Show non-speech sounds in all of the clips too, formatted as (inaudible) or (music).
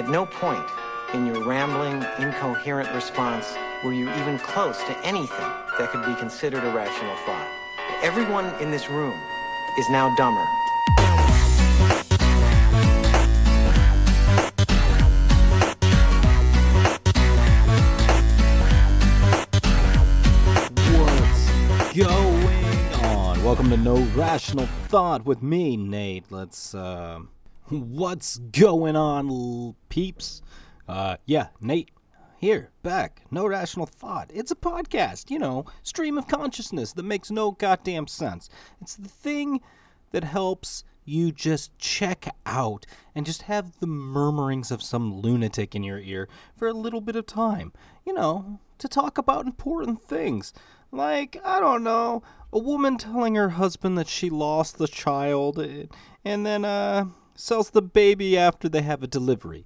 At no point in your rambling, incoherent response were you even close to anything that could be considered a rational thought. Everyone in this room is now dumber. What's going on? Welcome to No Rational Thought with me, Nate. Let's, uh, what's going on, peeps? Uh, yeah, Nate here, back. No Rational Thought. It's a podcast, you know, stream of consciousness that makes no goddamn sense. It's the thing that helps you just check out and just have the murmurings of some lunatic in your ear for a little bit of time. You know, to talk about important things. Like, I don't know, a woman telling her husband that she lost the child and then, uh, sells the baby after they have a delivery.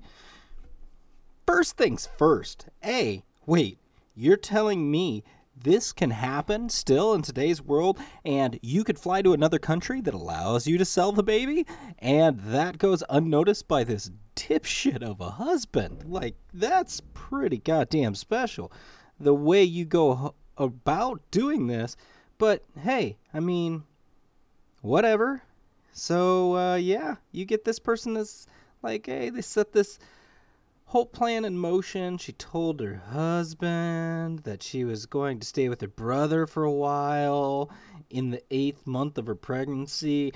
First things first. A, wait, you're telling me this can happen still in today's world and you could fly to another country that allows you to sell the baby and that goes unnoticed by this dipshit of a husband. Like, that's pretty goddamn special. The way you go about doing this. But hey, I mean, whatever. So, uh, yeah, you get this person that's like, hey, they set this whole plan in motion. She told her husband that she was going to stay with her brother for a while in the eighth month of her pregnancy.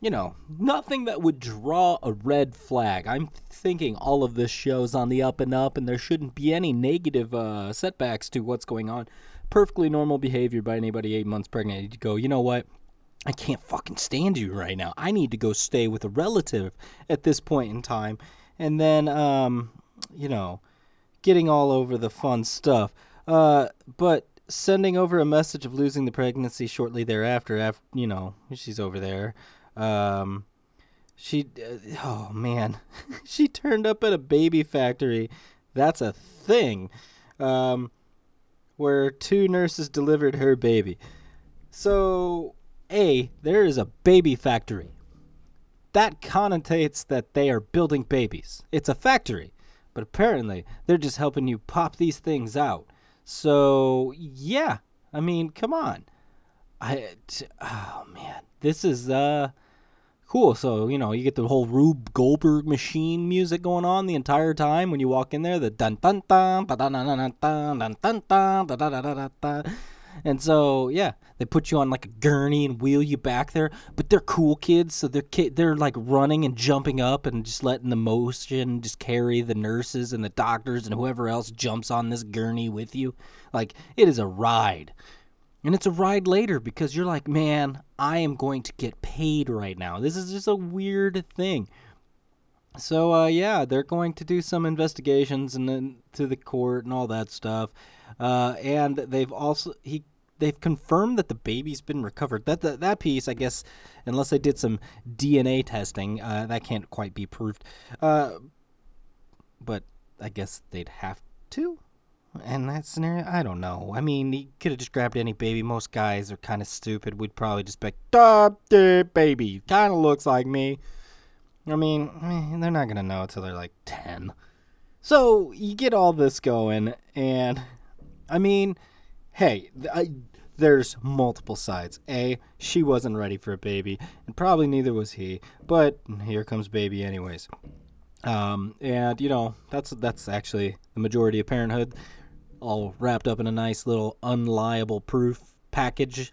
You know, nothing that would draw a red flag. I'm thinking all of this shows on the up and up, and there shouldn't be any negative uh, setbacks to what's going on. Perfectly normal behavior by anybody eight months pregnant. You go, you know what? I can't fucking stand you right now. I need to go stay with a relative at this point in time. And then, um, you know, getting all over the fun stuff. Uh, but sending over a message of losing the pregnancy shortly thereafter, after, you know, she's over there. Um, she, uh, oh man, (laughs) she turned up at a baby factory. That's a thing. Um, where two nurses delivered her baby. So, A, there is a baby factory. That connotates that they are building babies. It's a factory, but apparently they're just helping you pop these things out. So, yeah, I mean, come on. I, t- oh man, this is, uh, cool. So, you know, you get the whole Rube Goldberg machine music going on the entire time when you walk in there, the dun dun dun dun dun dun dun dun dun dun dun dun dun dun dun and so, yeah, they put you on like a gurney and wheel you back there. But they're cool kids, so they're ki- they're like running and jumping up and just letting the motion just carry the nurses and the doctors and whoever else jumps on this gurney with you. Like it is a ride. And it's a ride later because you're like, man, I am going to get paid right now. This is just a weird thing. So uh, yeah, they're going to do some investigations and then to the court and all that stuff. Uh, and they've also he they've confirmed that the baby's been recovered. That that, that piece, I guess, unless they did some DNA testing, uh, that can't quite be proved. Uh, but I guess they'd have to. In that scenario, I don't know. I mean, he could have just grabbed any baby. Most guys are kind of stupid. We'd probably just be like, "Duh, duh, baby, kind of looks like me." I mean, eh, they're not gonna know until they're like ten. So you get all this going, and I mean, hey, I, there's multiple sides. A, she wasn't ready for a baby, and probably neither was he. But here comes baby, anyways. Um, and you know, that's that's actually the majority of parenthood, all wrapped up in a nice little unliable proof package.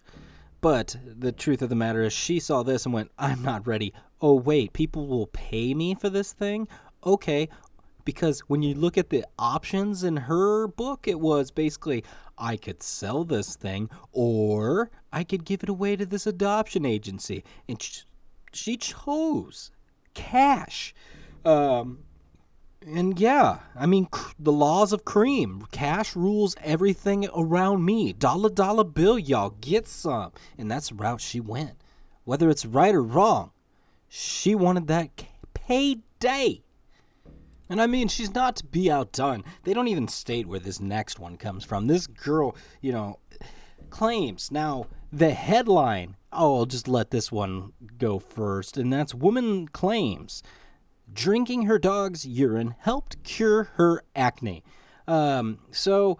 But the truth of the matter is, she saw this and went, "I'm not ready." Oh wait, people will pay me for this thing. Okay, because when you look at the options in her book, it was basically I could sell this thing or I could give it away to this adoption agency. And sh- she chose cash. Um, and yeah, I mean, cr- the laws of cream. Cash rules everything around me. Dollar, dollar bill, y'all. Get some. And that's the route she went. Whether it's right or wrong, she wanted that payday. And I mean, she's not to be outdone. They don't even state where this next one comes from. This girl, you know, claims. Now, the headline, oh, I'll just let this one go first, and that's Woman Claims drinking her dog's urine helped cure her acne. Um, so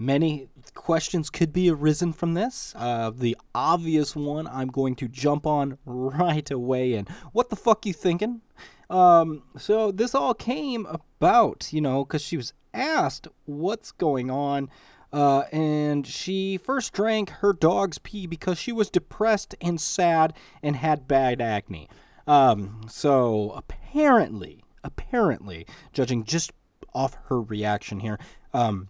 many questions could be arisen from this. Uh, the obvious one I'm going to jump on (laughs) right away and what the fuck you thinking? Um, so this all came about, you know, because she was asked what's going on. Uh, and she first drank her dog's pee because she was depressed and sad and had bad acne. Um, so apparently, apparently, judging just off her reaction here, um,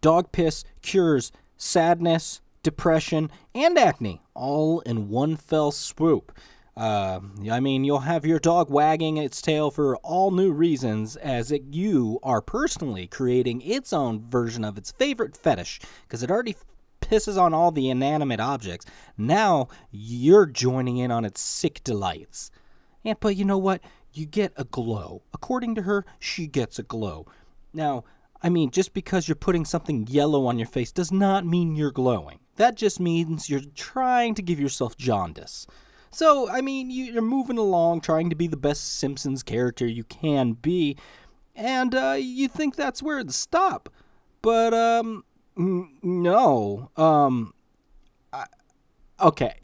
dog piss cures sadness, depression, and acne all in one fell swoop. Uh, I mean, you'll have your dog wagging its tail for all new reasons, as it, you are personally creating its own version of its favorite fetish, because it already pisses on all the inanimate objects. Now you're joining in on its sick delights. And but you know what? You get a glow. According to her, she gets a glow. Now, I mean, just because you're putting something yellow on your face does not mean you're glowing. That just means you're trying to give yourself jaundice. So, I mean, you're moving along trying to be the best Simpsons character you can be, and uh, you think that's where it stop. But, um, n- no. Um, I, okay.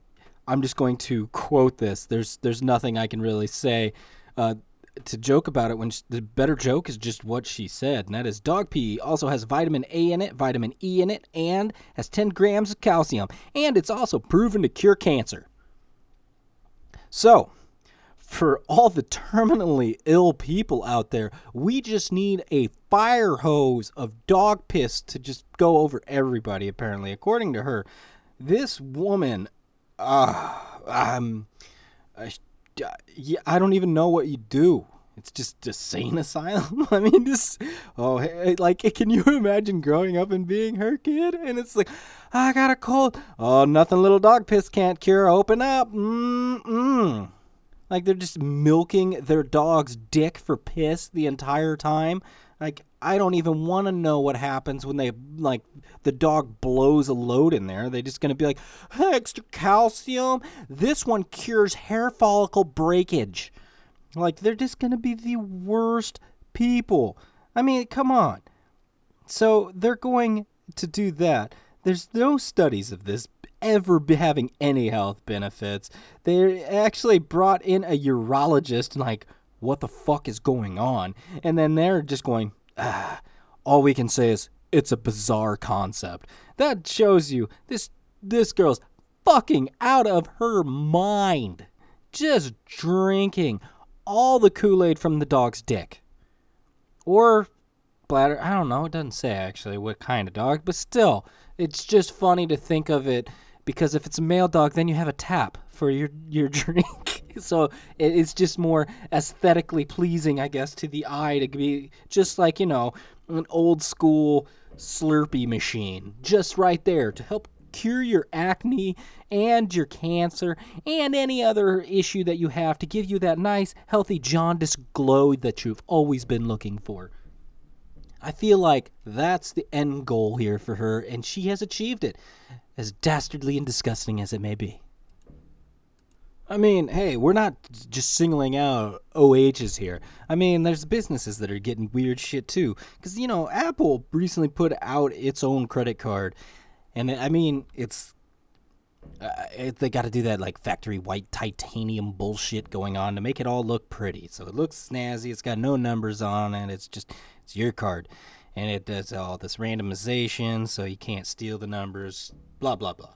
I'm just going to quote this. There's there's nothing I can really say uh, to joke about it. When she, the better joke is just what she said, and that is dog pee also has vitamin A in it, vitamin E in it, and has 10 grams of calcium, and it's also proven to cure cancer. So, for all the terminally ill people out there, we just need a fire hose of dog piss to just go over everybody, apparently. According to her, this woman, uh, um, I, I don't even know what you do. It's just a sane asylum. (laughs) I mean, just oh, like, can you imagine growing up and being her kid? And it's like, I got a cold. Oh, nothing little dog piss can't cure. Open up. Mm mm. Like they're just milking their dog's dick for piss the entire time. Like I don't even want to know what happens when they like the dog blows a load in there. They're just gonna be like extra calcium. This one cures hair follicle breakage. Like they're just gonna be the worst people. I mean, come on. So they're going to do that. There's no studies of this ever having any health benefits. They actually brought in a urologist and like, what the fuck is going on? And then they're just going, ah, all we can say is it's a bizarre concept. That shows you this this girl's fucking out of her mind. Just drinking all the Kool-Aid from the dog's dick. Or bladder, I don't know, it doesn't say actually what kind of dog, but still, it's just funny to think of it because if it's a male dog, then you have a tap for your your (laughs) drink. so it's just more aesthetically pleasing, I guess, to the eye to be just like you know an old school Slurpee machine, just right there to help cure your acne and your cancer and any other issue that you have to give you that nice, healthy jaundice glow that you've always been looking for. I feel like that's the end goal here for her, and she has achieved it as dastardly and disgusting as it may be. I mean, hey, we're not just singling out OHs here. I mean, there's businesses that are getting weird shit too. Because, you know, Apple recently put out its own credit card. And I mean, it's. Uh, they got to do that like factory white titanium bullshit going on to make it all look pretty. So it looks snazzy. It's got no numbers on it. It's just, it's your card. And it does all this randomization so you can't steal the numbers blah blah blah.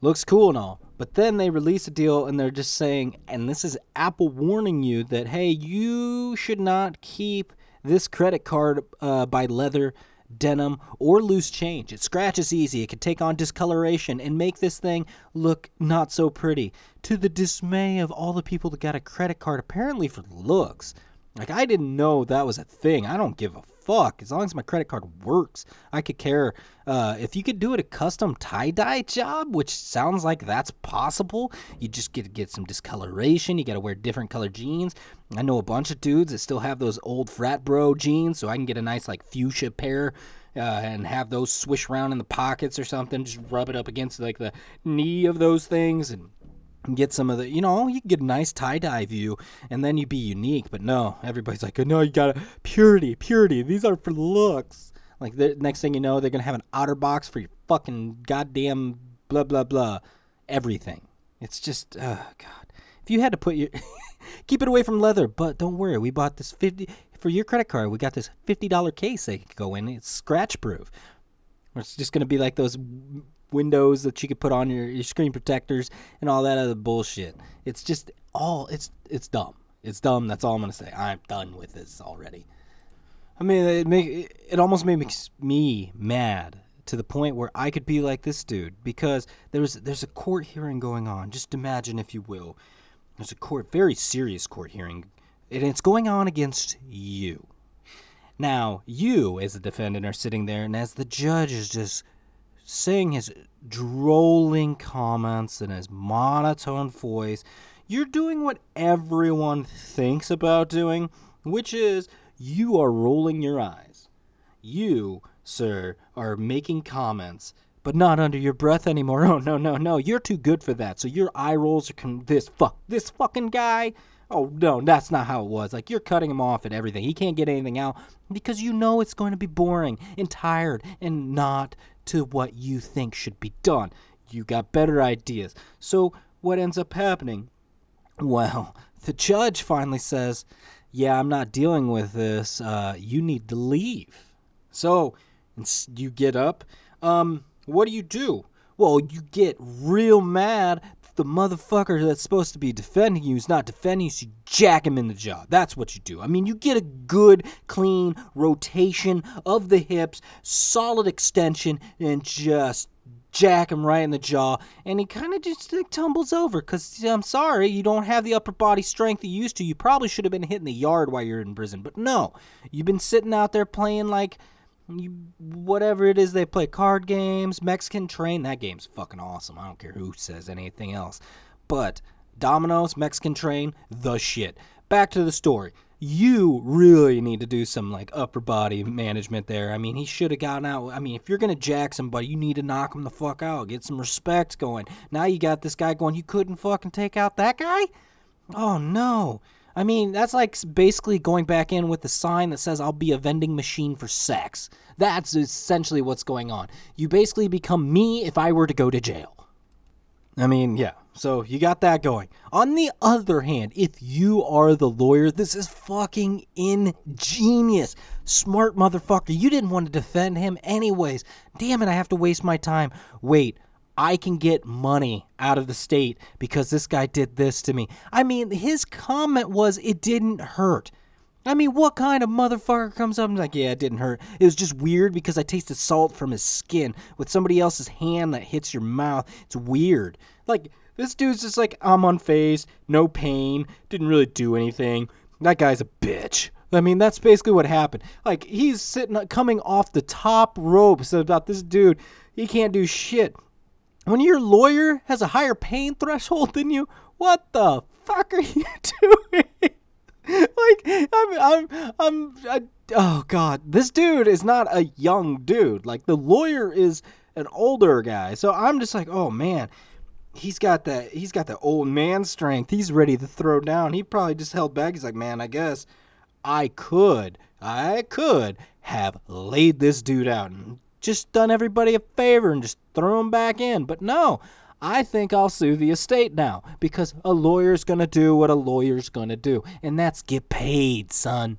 Looks cool and all, but then they release a deal and they're just saying, and this is Apple warning you that hey, you should not keep this credit card uh, by leather, denim, or loose change. It scratches easy. It can take on discoloration and make this thing look not so pretty. To the dismay of all the people that got a credit card, apparently for looks. Like I didn't know that was a thing. I don't give a fuck. As long as my credit card works, I could care. Uh, if you could do it a custom tie dye job, which sounds like that's possible, you just get to get some discoloration. You got to wear different color jeans. I know a bunch of dudes that still have those old frat bro jeans, so I can get a nice like fuchsia pair. Uh, and have those swish around in the pockets or something. Just rub it up against like the knee of those things, and get some of the, you know, you can get a nice tie dye view, and then you'd be unique. But no, everybody's like, no, you gotta purity, purity. These are for looks. Like the next thing you know, they're gonna have an OtterBox for your fucking goddamn blah blah blah, everything. It's just, oh god. If you had to put your, (laughs) keep it away from leather. But don't worry, we bought this fifty for your credit card. We got this fifty dollar case they could go in. It's scratch proof. It's just gonna be like those windows that you could put on your, your screen protectors and all that other bullshit. It's just all it's it's dumb. It's dumb. That's all I'm gonna say. I'm done with this already. I mean, it make it almost makes me mad to the point where I could be like this dude because there's there's a court hearing going on. Just imagine, if you will, there's a court, very serious court hearing, and it's going on against you. Now, you as a defendant are sitting there, and as the judge is just saying his drolling comments in his monotone voice, you're doing what everyone thinks about doing, which is you are rolling your eyes. You, sir, are making comments, but not under your breath anymore. (laughs) Oh no, no, no! You're too good for that. So your eye rolls are con- this fuck, this fucking guy. Oh no, that's not how it was. Like you're cutting him off at everything. He can't get anything out because you know it's going to be boring and tired and not to what you think should be done. You got better ideas. So what ends up happening? (laughs) Well, the judge finally says, yeah, I'm not dealing with this. Uh, you need to leave. So you get up. Um, what do you do? Well, you get real mad. The motherfucker that's supposed to be defending you is not defending you, so you jack him in the jaw. That's what you do. I mean, you get a good, clean rotation of the hips, solid extension, and just jack him right in the jaw, and he kind of just like, tumbles over. Cause I'm sorry, you don't have the upper body strength you used to. You probably should have been hitting the yard while you're in prison, but no, you've been sitting out there playing like you, whatever it is they play card games, Mexican Train. That game's fucking awesome. I don't care who says anything else, but Dominoes, Mexican Train, the shit. Back to the story you really need to do some like upper body management there. I mean, he should have gotten out. I mean, if you're gonna jack somebody, you need to knock him the fuck out. Get some respect going. Now you got this guy going. You couldn't fucking take out that guy. Oh no. I mean, that's like basically going back in with the sign that says, I'll be a vending machine for sex. That's essentially what's going on. You basically become me if I were to go to jail. I mean, yeah. So you got that going. On the other hand, if you are the lawyer, this is fucking ingenious. Smart motherfucker. You didn't want to defend him anyways. Damn it, I have to waste my time. Wait, I can get money out of the state because this guy did this to me. I mean, his comment was it didn't hurt. I mean, what kind of motherfucker comes up and like, yeah, it didn't hurt. It was just weird because I tasted salt from his skin with somebody else's hand that hits your mouth. It's weird. Like, this dude's just like, I'm unfazed, no pain, didn't really do anything. That guy's a bitch. I mean, that's basically what happened. Like, he's sitting, coming off the top rope about this dude. He can't do shit. When your lawyer has a higher pain threshold than you, what the fuck are you (laughs) doing? like I'm I'm I'm I, oh god, this dude is not a young dude. Like the lawyer is an older guy. So I'm just like, "Oh man, he's got that he's got the old man strength. He's ready to throw down. He probably just held back. He's like, "Man, I guess I could I could have laid this dude out and just done everybody a favor and just throw him back in. But no, I think I'll sue the estate now because a lawyer's going to do what a lawyer's going to do, and that's get paid, son.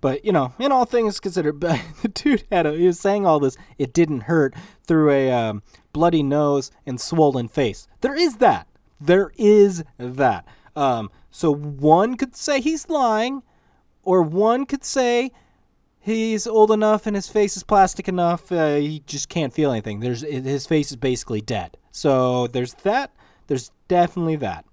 But, you know, in all things considered, (laughs) the dude had a, he was saying all this, it didn't hurt through a um, bloody nose and swollen face. There is that. There is that. Um, so one could say he's lying, or one could say he's old enough and his face is plastic enough. Uh, he just can't feel anything. There's his face is basically dead. So there's that. There's definitely that.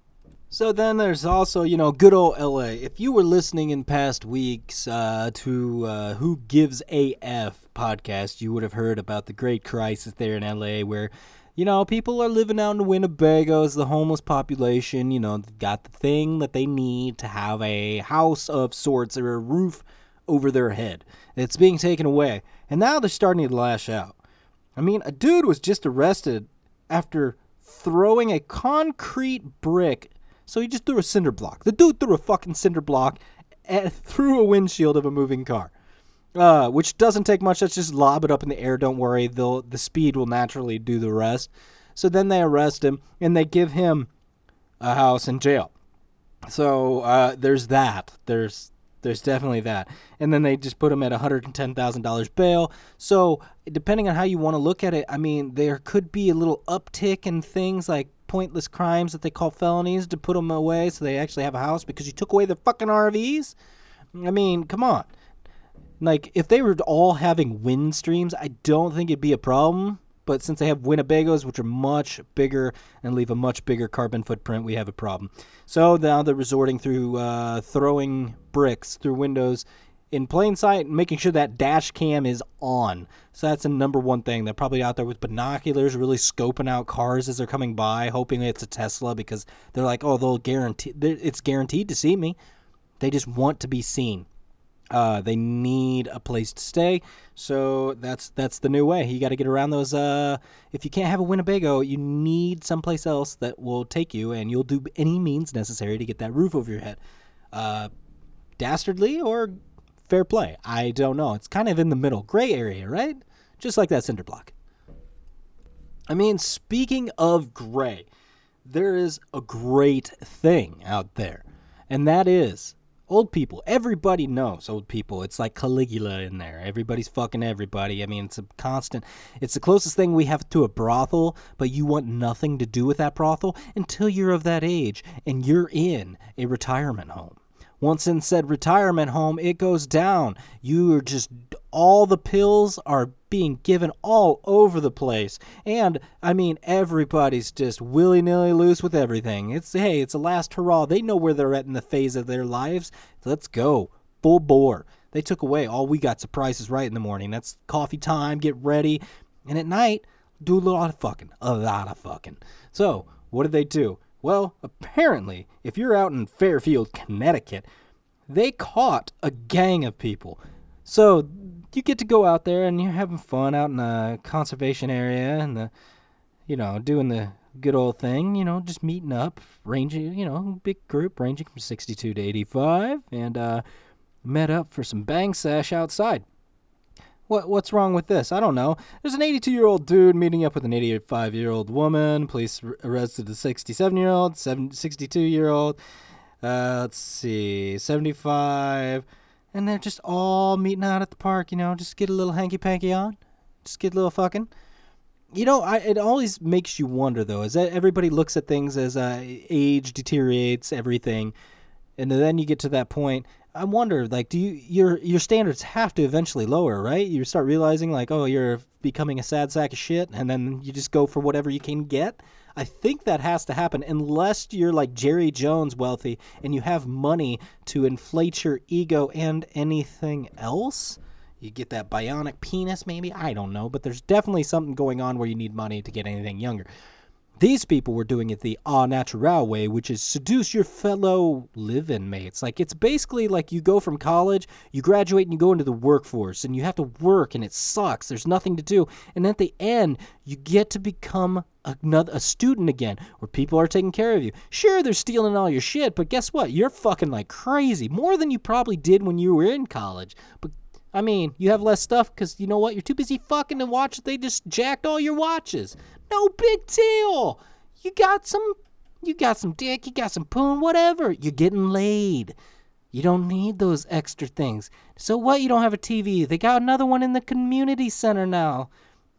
So then there's also, you know, good old LA. If you were listening in past weeks uh, to uh, Who Gives AF podcast, you would have heard about the great crisis there in LA where, you know, people are living out in the Winnebagos, the homeless population, you know, got the thing that they need to have a house of sorts or a roof over their head. It's being taken away. And now they're starting to lash out. I mean, a dude was just arrested after throwing a concrete brick. So he just threw a cinder block. The dude threw a fucking cinder block (laughs) through a windshield of a moving car. Uh, which doesn't take much. Let's just lob it up in the air. Don't worry. They'll, the speed will naturally do the rest. So then they arrest him and they give him a house in jail. So uh, there's that. There's there's definitely that. And then they just put him at $110,000 bail. So depending on how you want to look at it, I mean, there could be a little uptick in things like pointless crimes that they call felonies to put them away so they actually have a house because you took away their fucking RVs. I mean, come on. Like, if they were all having wind streams, I don't think it'd be a problem. But since they have Winnebagos, which are much bigger and leave a much bigger carbon footprint, we have a problem. So now they're resorting through uh, throwing bricks through windows in plain sight, making sure that dash cam is on. So that's the number one thing. They're probably out there with binoculars, really scoping out cars as they're coming by, hoping it's a Tesla because they're like, oh, they'll guarantee it's guaranteed to see me. They just want to be seen. Uh, they need a place to stay, so that's that's the new way. You got to get around those. Uh, if you can't have a Winnebago, you need someplace else that will take you, and you'll do any means necessary to get that roof over your head. Uh, dastardly or fair play? I don't know. It's kind of in the middle, gray area, right? Just like that cinder block. I mean, speaking of gray, there is a great thing out there, and that is Old people. Everybody knows old people. It's like Caligula in there. Everybody's fucking everybody. I mean, it's a constant. It's the closest thing we have to a brothel, but you want nothing to do with that brothel until you're of that age and you're in a retirement home. Once in said retirement home, it goes down. You are just, all the pills are being given all over the place. And, I mean, everybody's just willy nilly loose with everything. It's, hey, it's a last hurrah. They know where they're at in the phase of their lives. Let's go. Full bore. They took away all we got surprises right in the morning. That's coffee time, get ready. And at night, do a lot of fucking. A lot of fucking. So, what did they do? Well, apparently, if you're out in Fairfield, Connecticut, they caught a gang of people. So you get to go out there and you're having fun out in the conservation area and the, you know, doing the good old thing, you know, just meeting up, ranging, you know, big group ranging from 62 to 85, and uh, met up for some bang sesh outside. What what's wrong with this? I don't know. There's an 82 year old dude meeting up with an 85 year old woman. Police arrested a 67 year old, 62 year old. Uh, let's see, 75, and they're just all meeting out at the park. You know, just get a little hanky panky on, just get a little fucking. You know, I, it always makes you wonder though, is that everybody looks at things as uh, age deteriorates everything, and then you get to that point I wonder, like, do you your your standards have to eventually lower, right? You start realizing, like, oh, you're becoming a sad sack of shit, and then you just go for whatever you can get. I think that has to happen unless you're like Jerry Jones wealthy and you have money to inflate your ego and anything else. You get that bionic penis, maybe? I don't know, but there's definitely something going on where you need money to get anything younger. These people were doing it the au natural way, which is seduce your fellow live-in mates. Like it's basically like you go from college, you graduate, and you go into the workforce, and you have to work, and it sucks. There's nothing to do, and at the end, you get to become another a student again, where people are taking care of you. Sure, they're stealing all your shit, but guess what? You're fucking like crazy, more than you probably did when you were in college. But I mean, you have less stuff because you know what? You're too busy fucking to watch. They just jacked all your watches. No big deal. You got some, you got some dick. You got some poon. Whatever. You're getting laid. You don't need those extra things. So what? You don't have a TV. They got another one in the community center now.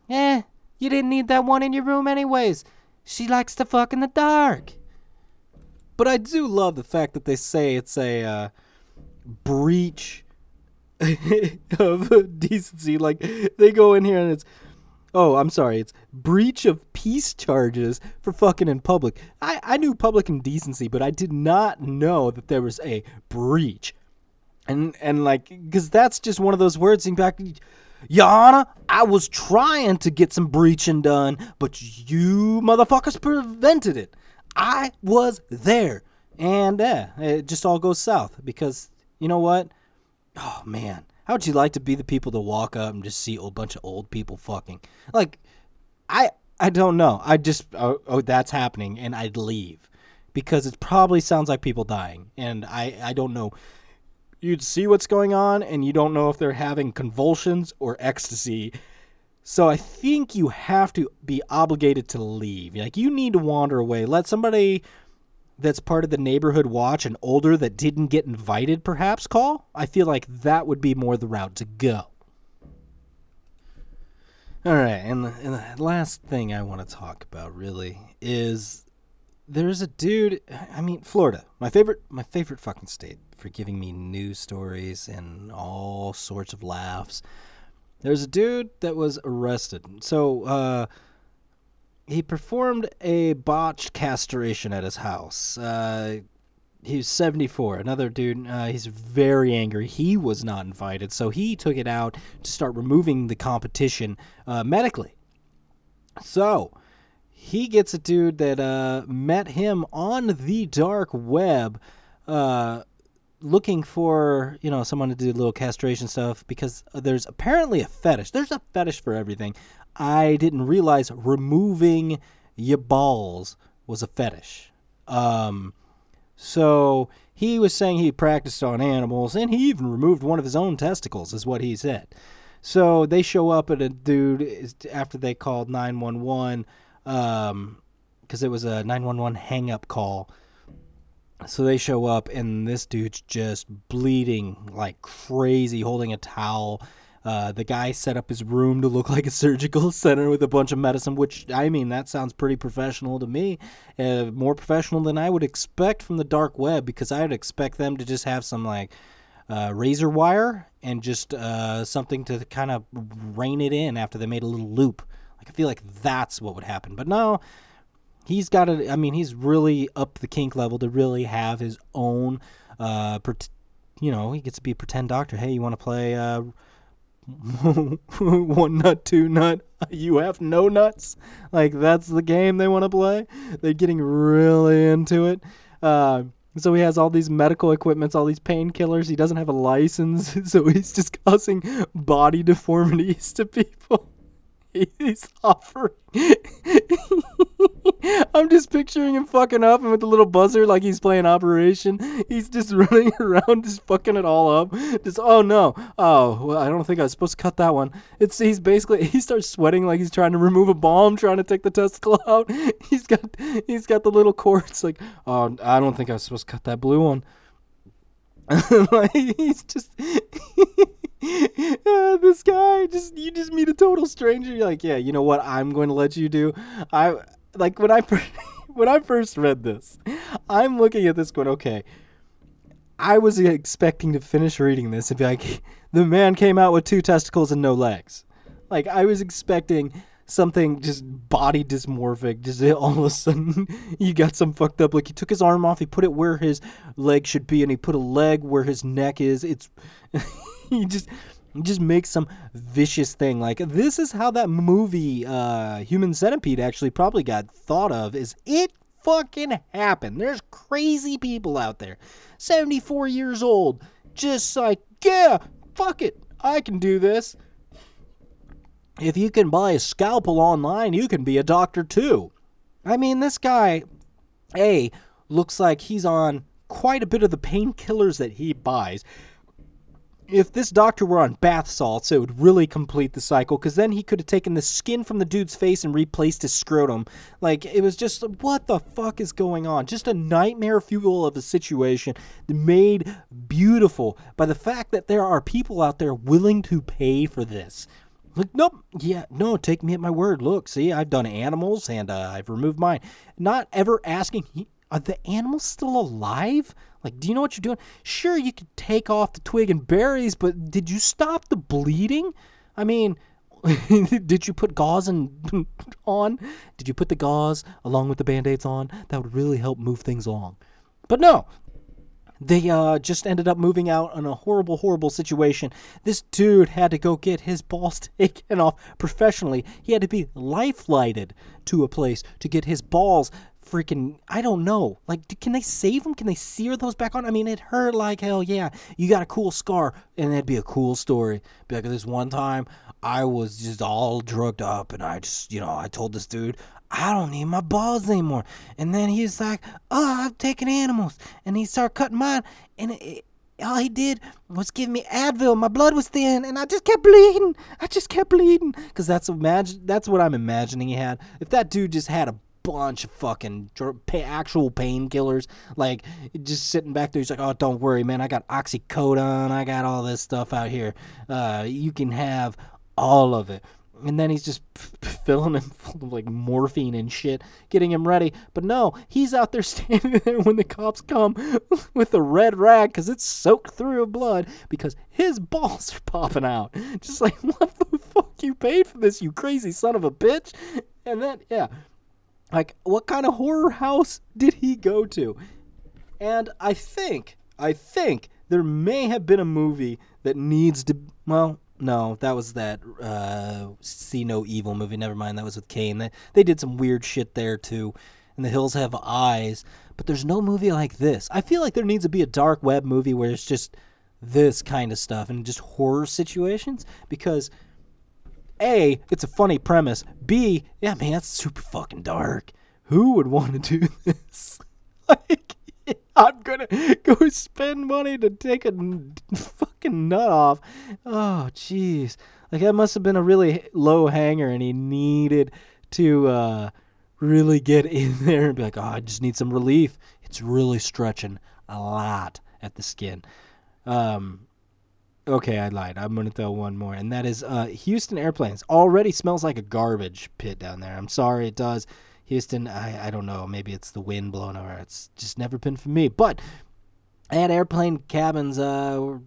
Eh, you didn't need that one in your room anyways. She likes to fuck in the dark. But I do love the fact that they say it's a uh, breach (laughs) of decency. Like they go in here and it's oh, I'm sorry, it's breach of peace charges for fucking in public. I, I knew public indecency, but I did not know that there was a breach. And and like, because that's just one of those words. In fact, Your Honor, I was trying to get some breaching done, but you motherfuckers prevented it. I was there. And yeah, it just all goes south because you know what? Oh man, how would you like to be the people to walk up and just see a bunch of old people fucking? Like, I I don't know. I just oh, oh that's happening, and I'd leave because it probably sounds like people dying, and I I don't know. You'd see what's going on, and you don't know if they're having convulsions or ecstasy. So I think you have to be obligated to leave. Like you need to wander away. Let somebody that's part of the neighborhood watch and older that didn't get invited perhaps call. I feel like that would be more the route to go. All right, and the, and the last thing I want to talk about really is there's a dude. I mean, Florida, my favorite, my favorite fucking state for giving me news stories and all sorts of laughs. There's a dude that was arrested. So uh, he performed a botched castration at his house. Uh, he's 74. Another dude, uh, he's very angry. He was not invited, so he took it out to start removing the competition uh, medically. So he gets a dude that uh, met him on the dark web. Uh, looking for you know someone to do a little castration stuff because there's apparently a fetish there's a fetish for everything i didn't realize removing your balls was a fetish um so he was saying he practiced on animals, and he even removed one of his own testicles, is what he said. So they show up at a dude after they called 911 because um, it was a 911 hang up call. So they show up, and this dude's just bleeding like crazy, holding a towel. Uh, the guy set up his room to look (laughs) like a surgical center with a bunch of medicine, which I mean that sounds pretty professional to me, uh, more professional than I would expect from the dark web because I would expect them to just have some like uh, razor wire and just uh, something to kind of rein it in after they made a little loop. Like I feel like that's what would happen, but no. he's got it. I mean, he's really up the kink level to really have his own. Uh, you know, he gets to be a pretend doctor. Hey, you want to play uh, (laughs) one nut, two nut, (laughs) you have no nuts. Like that's the game they want to play. They're getting really into it. Uh, so he has all these medical equipments, all these painkillers. He doesn't have a license, (laughs) so he's just causing body deformities to people. He's offering. (laughs) I'm just picturing him fucking up and with the little buzzer like he's playing Operation. He's just (laughs) running around, just fucking it all up. Just oh no, oh well, I don't think I was supposed to cut that one. It's he's basically (laughs) he starts sweating like he's trying to remove a bomb, trying to take the testicle out. He's got he's got the little cords like oh I don't think I was supposed to cut that blue one. like he's just (laughs) uh, this guy just you just meet a total stranger. You're like, yeah, you know what? I'm going to let you do. I like when I (laughs) when I first read this, I'm looking at this going, okay. I was expecting to finish reading this and be like, (laughs) the man came out with two testicles and no legs. Like I was expecting something just body dysmorphic. Just all of a sudden, you got some fucked up. Like he took his arm off, he put it where his leg should be, and he put a leg where his neck is. It's (laughs) he just just makes some vicious thing. Like this is how that movie uh, Human Centipede actually probably got thought of. Is it fucking happened? There's crazy people out there, 74 years old, just like yeah, fuck it, I can do this. If you can buy a scalpel online, you can be a doctor too. I mean, this guy, A, looks like he's on quite a bit of the painkillers that he buys if this doctor were on bath salts, it would really complete the cycle because then he could have taken the skin from the dude's face and replaced his scrotum. Like, it was just, what the fuck is going on? Just a nightmare fuel of a situation made beautiful by the fact that there are people out there willing to pay for this. Like, nope, yeah, no, take me at my word. Look, see, I've done animals and uh, I've removed mine. Not ever asking, are the animals still alive? Like, do you know what you're doing? Sure, you could take off the twig and berries, but did you stop the bleeding? I mean, (laughs) did you put gauze and (laughs) on? Did you put the gauze along with the band-aids on? That would really help move things along. But no, they uh, just ended up moving out in a horrible, horrible situation. This dude had to go get his balls (laughs) taken off professionally. He had to be life flighted to a place to get his balls freaking I don't know. Like, can they save him? Can they sear those back on? I mean, it hurt like hell. Yeah, you got a cool scar, and that'd be a cool story. Be like this one time, I was just all drugged up, and I just, you know, I told this dude. I don't need my balls anymore. And then he's like, Oh, I've taken animals. And he started cutting mine. And it, all he did was give me Advil. My blood was thin, and I just kept bleeding. I just kept bleeding because that's imagine. That's what I'm imagining he had. If that dude just had a bunch of fucking actual painkillers, like just sitting back there, he's like, "Oh, don't worry, man. I got oxycodone. I got all this stuff out here. Uh, you can have all of it." and then he's just (laughs) filling him full of like morphine and shit, getting him ready. But no, he's out there (laughs) standing there when the cops come (laughs) with a red rag because it's soaked through with blood because his balls are popping out. Just like, what the fuck you paid for this, you crazy son of a bitch? And then, yeah, like, what kind of horror house did he go to? And I think, I think there may have been a movie that needs to, well, no, that was that uh, See No Evil movie. Never mind, that was with Kane. They, they did some weird shit there too. And The Hills Have Eyes. But there's no movie like this. I feel like there needs to be a dark web movie where it's just this kind of stuff and just horror situations because A, it's a funny premise. B, yeah, man, that's super fucking dark. Who would want to do (laughs) this? like (laughs) I'm gonna go spend money to take a fucking nut off. Oh, jeez. Like that must have been a really low hanger, and he needed to uh, really get (laughs) in there and be like, "Oh, I just need some relief." It's really stretching a lot at the skin. Um, okay, I lied. I'm gonna throw one more, and that is uh, Houston Airplanes already smells like a garbage pit down there. I'm sorry, it does. Houston, I, I don't know. Maybe it's the wind blowing over. It's just never been for me. But I had airplane cabins, uh,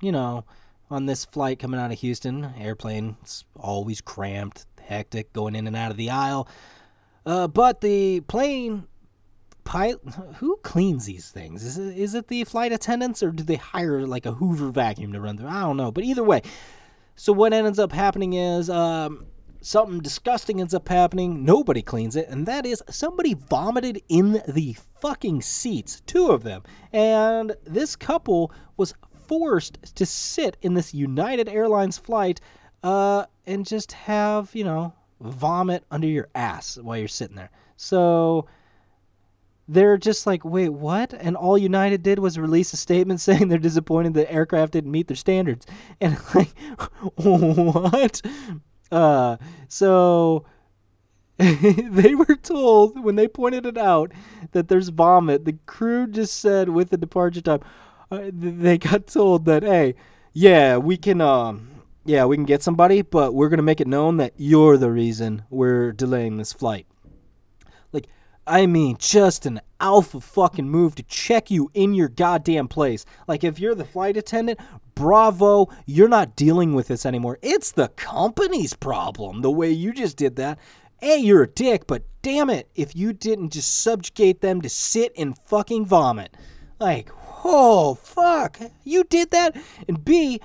you know, on this flight coming out of Houston. Airplane's always cramped, hectic, going in and out of the aisle. Uh, but the plane (laughs) who cleans these things? Is it, is it the flight attendants or do they hire like a Hoover vacuum to run through? I don't know. But either way, so what ends up happening is um, something disgusting ends up happening. Nobody cleans it, and that is somebody vomited in the fucking seats, two of them. And this couple was forced to sit in this United Airlines flight uh, and just have, you know, vomit under your ass while you're sitting there. So they're just like, wait, what? And all United did was release a statement (laughs) saying they're disappointed the aircraft didn't meet their standards. (laughs) And like, what? Uh, so (laughs) they were told when they pointed it out that there's vomit. The crew just said with the departure time, uh, they got told that hey, yeah, we can, um, yeah, we can get somebody, but we're gonna make it known that you're the reason we're delaying this flight. Like, I mean, just an alpha fucking move to check you in your goddamn place. Like, if you're the flight attendant, bravo, you're not dealing with this anymore. It's the company's problem, the way you just did that. A, you're a dick, but damn it, if you didn't just subjugate them to sit and fucking vomit. Like, oh, fuck, you did that? And B,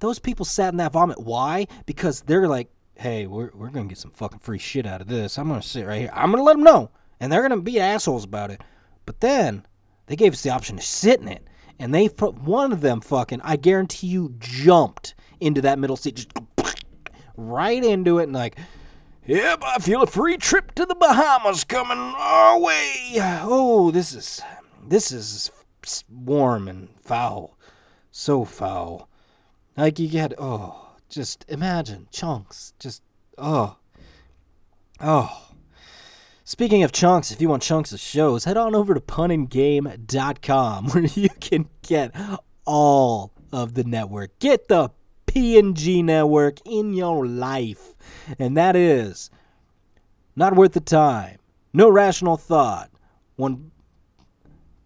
those people sat in that vomit. Why? Because they're like, hey, we're, we're going to get some fucking free shit out of this. I'm going to sit right here. I'm going to let them know. And they're going to be assholes about it. But then they gave us the option to sit in it and they put one of them fucking I guarantee you jumped into that middle seat just right into it and like Yep, I feel a free trip to the Bahamas coming our way. Oh, this is this is warm and foul. So foul. Like you get oh, just imagine chunks. Just oh. Oh. Speaking of chunks, if you want chunks of shows, head on over to punandgame.com (laughs) where you can get all of the network. Get the P&G network in your life. And that is Not Worth the Time, No Rational Thought, one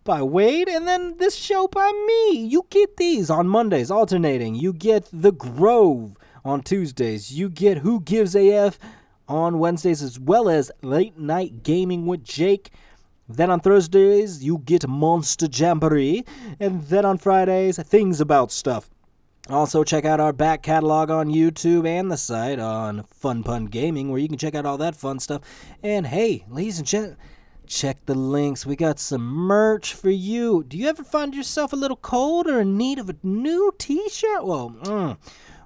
by Wade, and then this show by me. You get these on Mondays, alternating. You get The Grove on Tuesdays. You get Who Gives AF on Wednesdays, as well as Late Night Gaming with Jake. Then on Thursdays, you get Monster Jamboree. And then on Fridays, Things About Stuff. Also, check out our back catalog on YouTube and the site on Fun Pun Gaming, where you can check out all that fun stuff. And hey, ladies and gentlemen, check the links. We got some merch for you. Do you ever find yourself a little cold or in need of a new t shirt? Well, mm,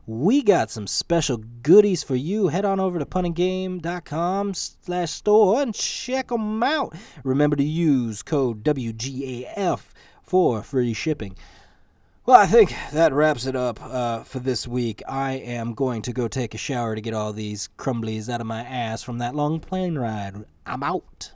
we got some special goodies for you. Head on over to punninggame.com slash store and check them out. Remember to use code WGAF for free shipping. Well, I think that wraps it up uh, for this week. I am going to go take a shower to get all these crumblies out of my ass from that long plane ride. I'm out.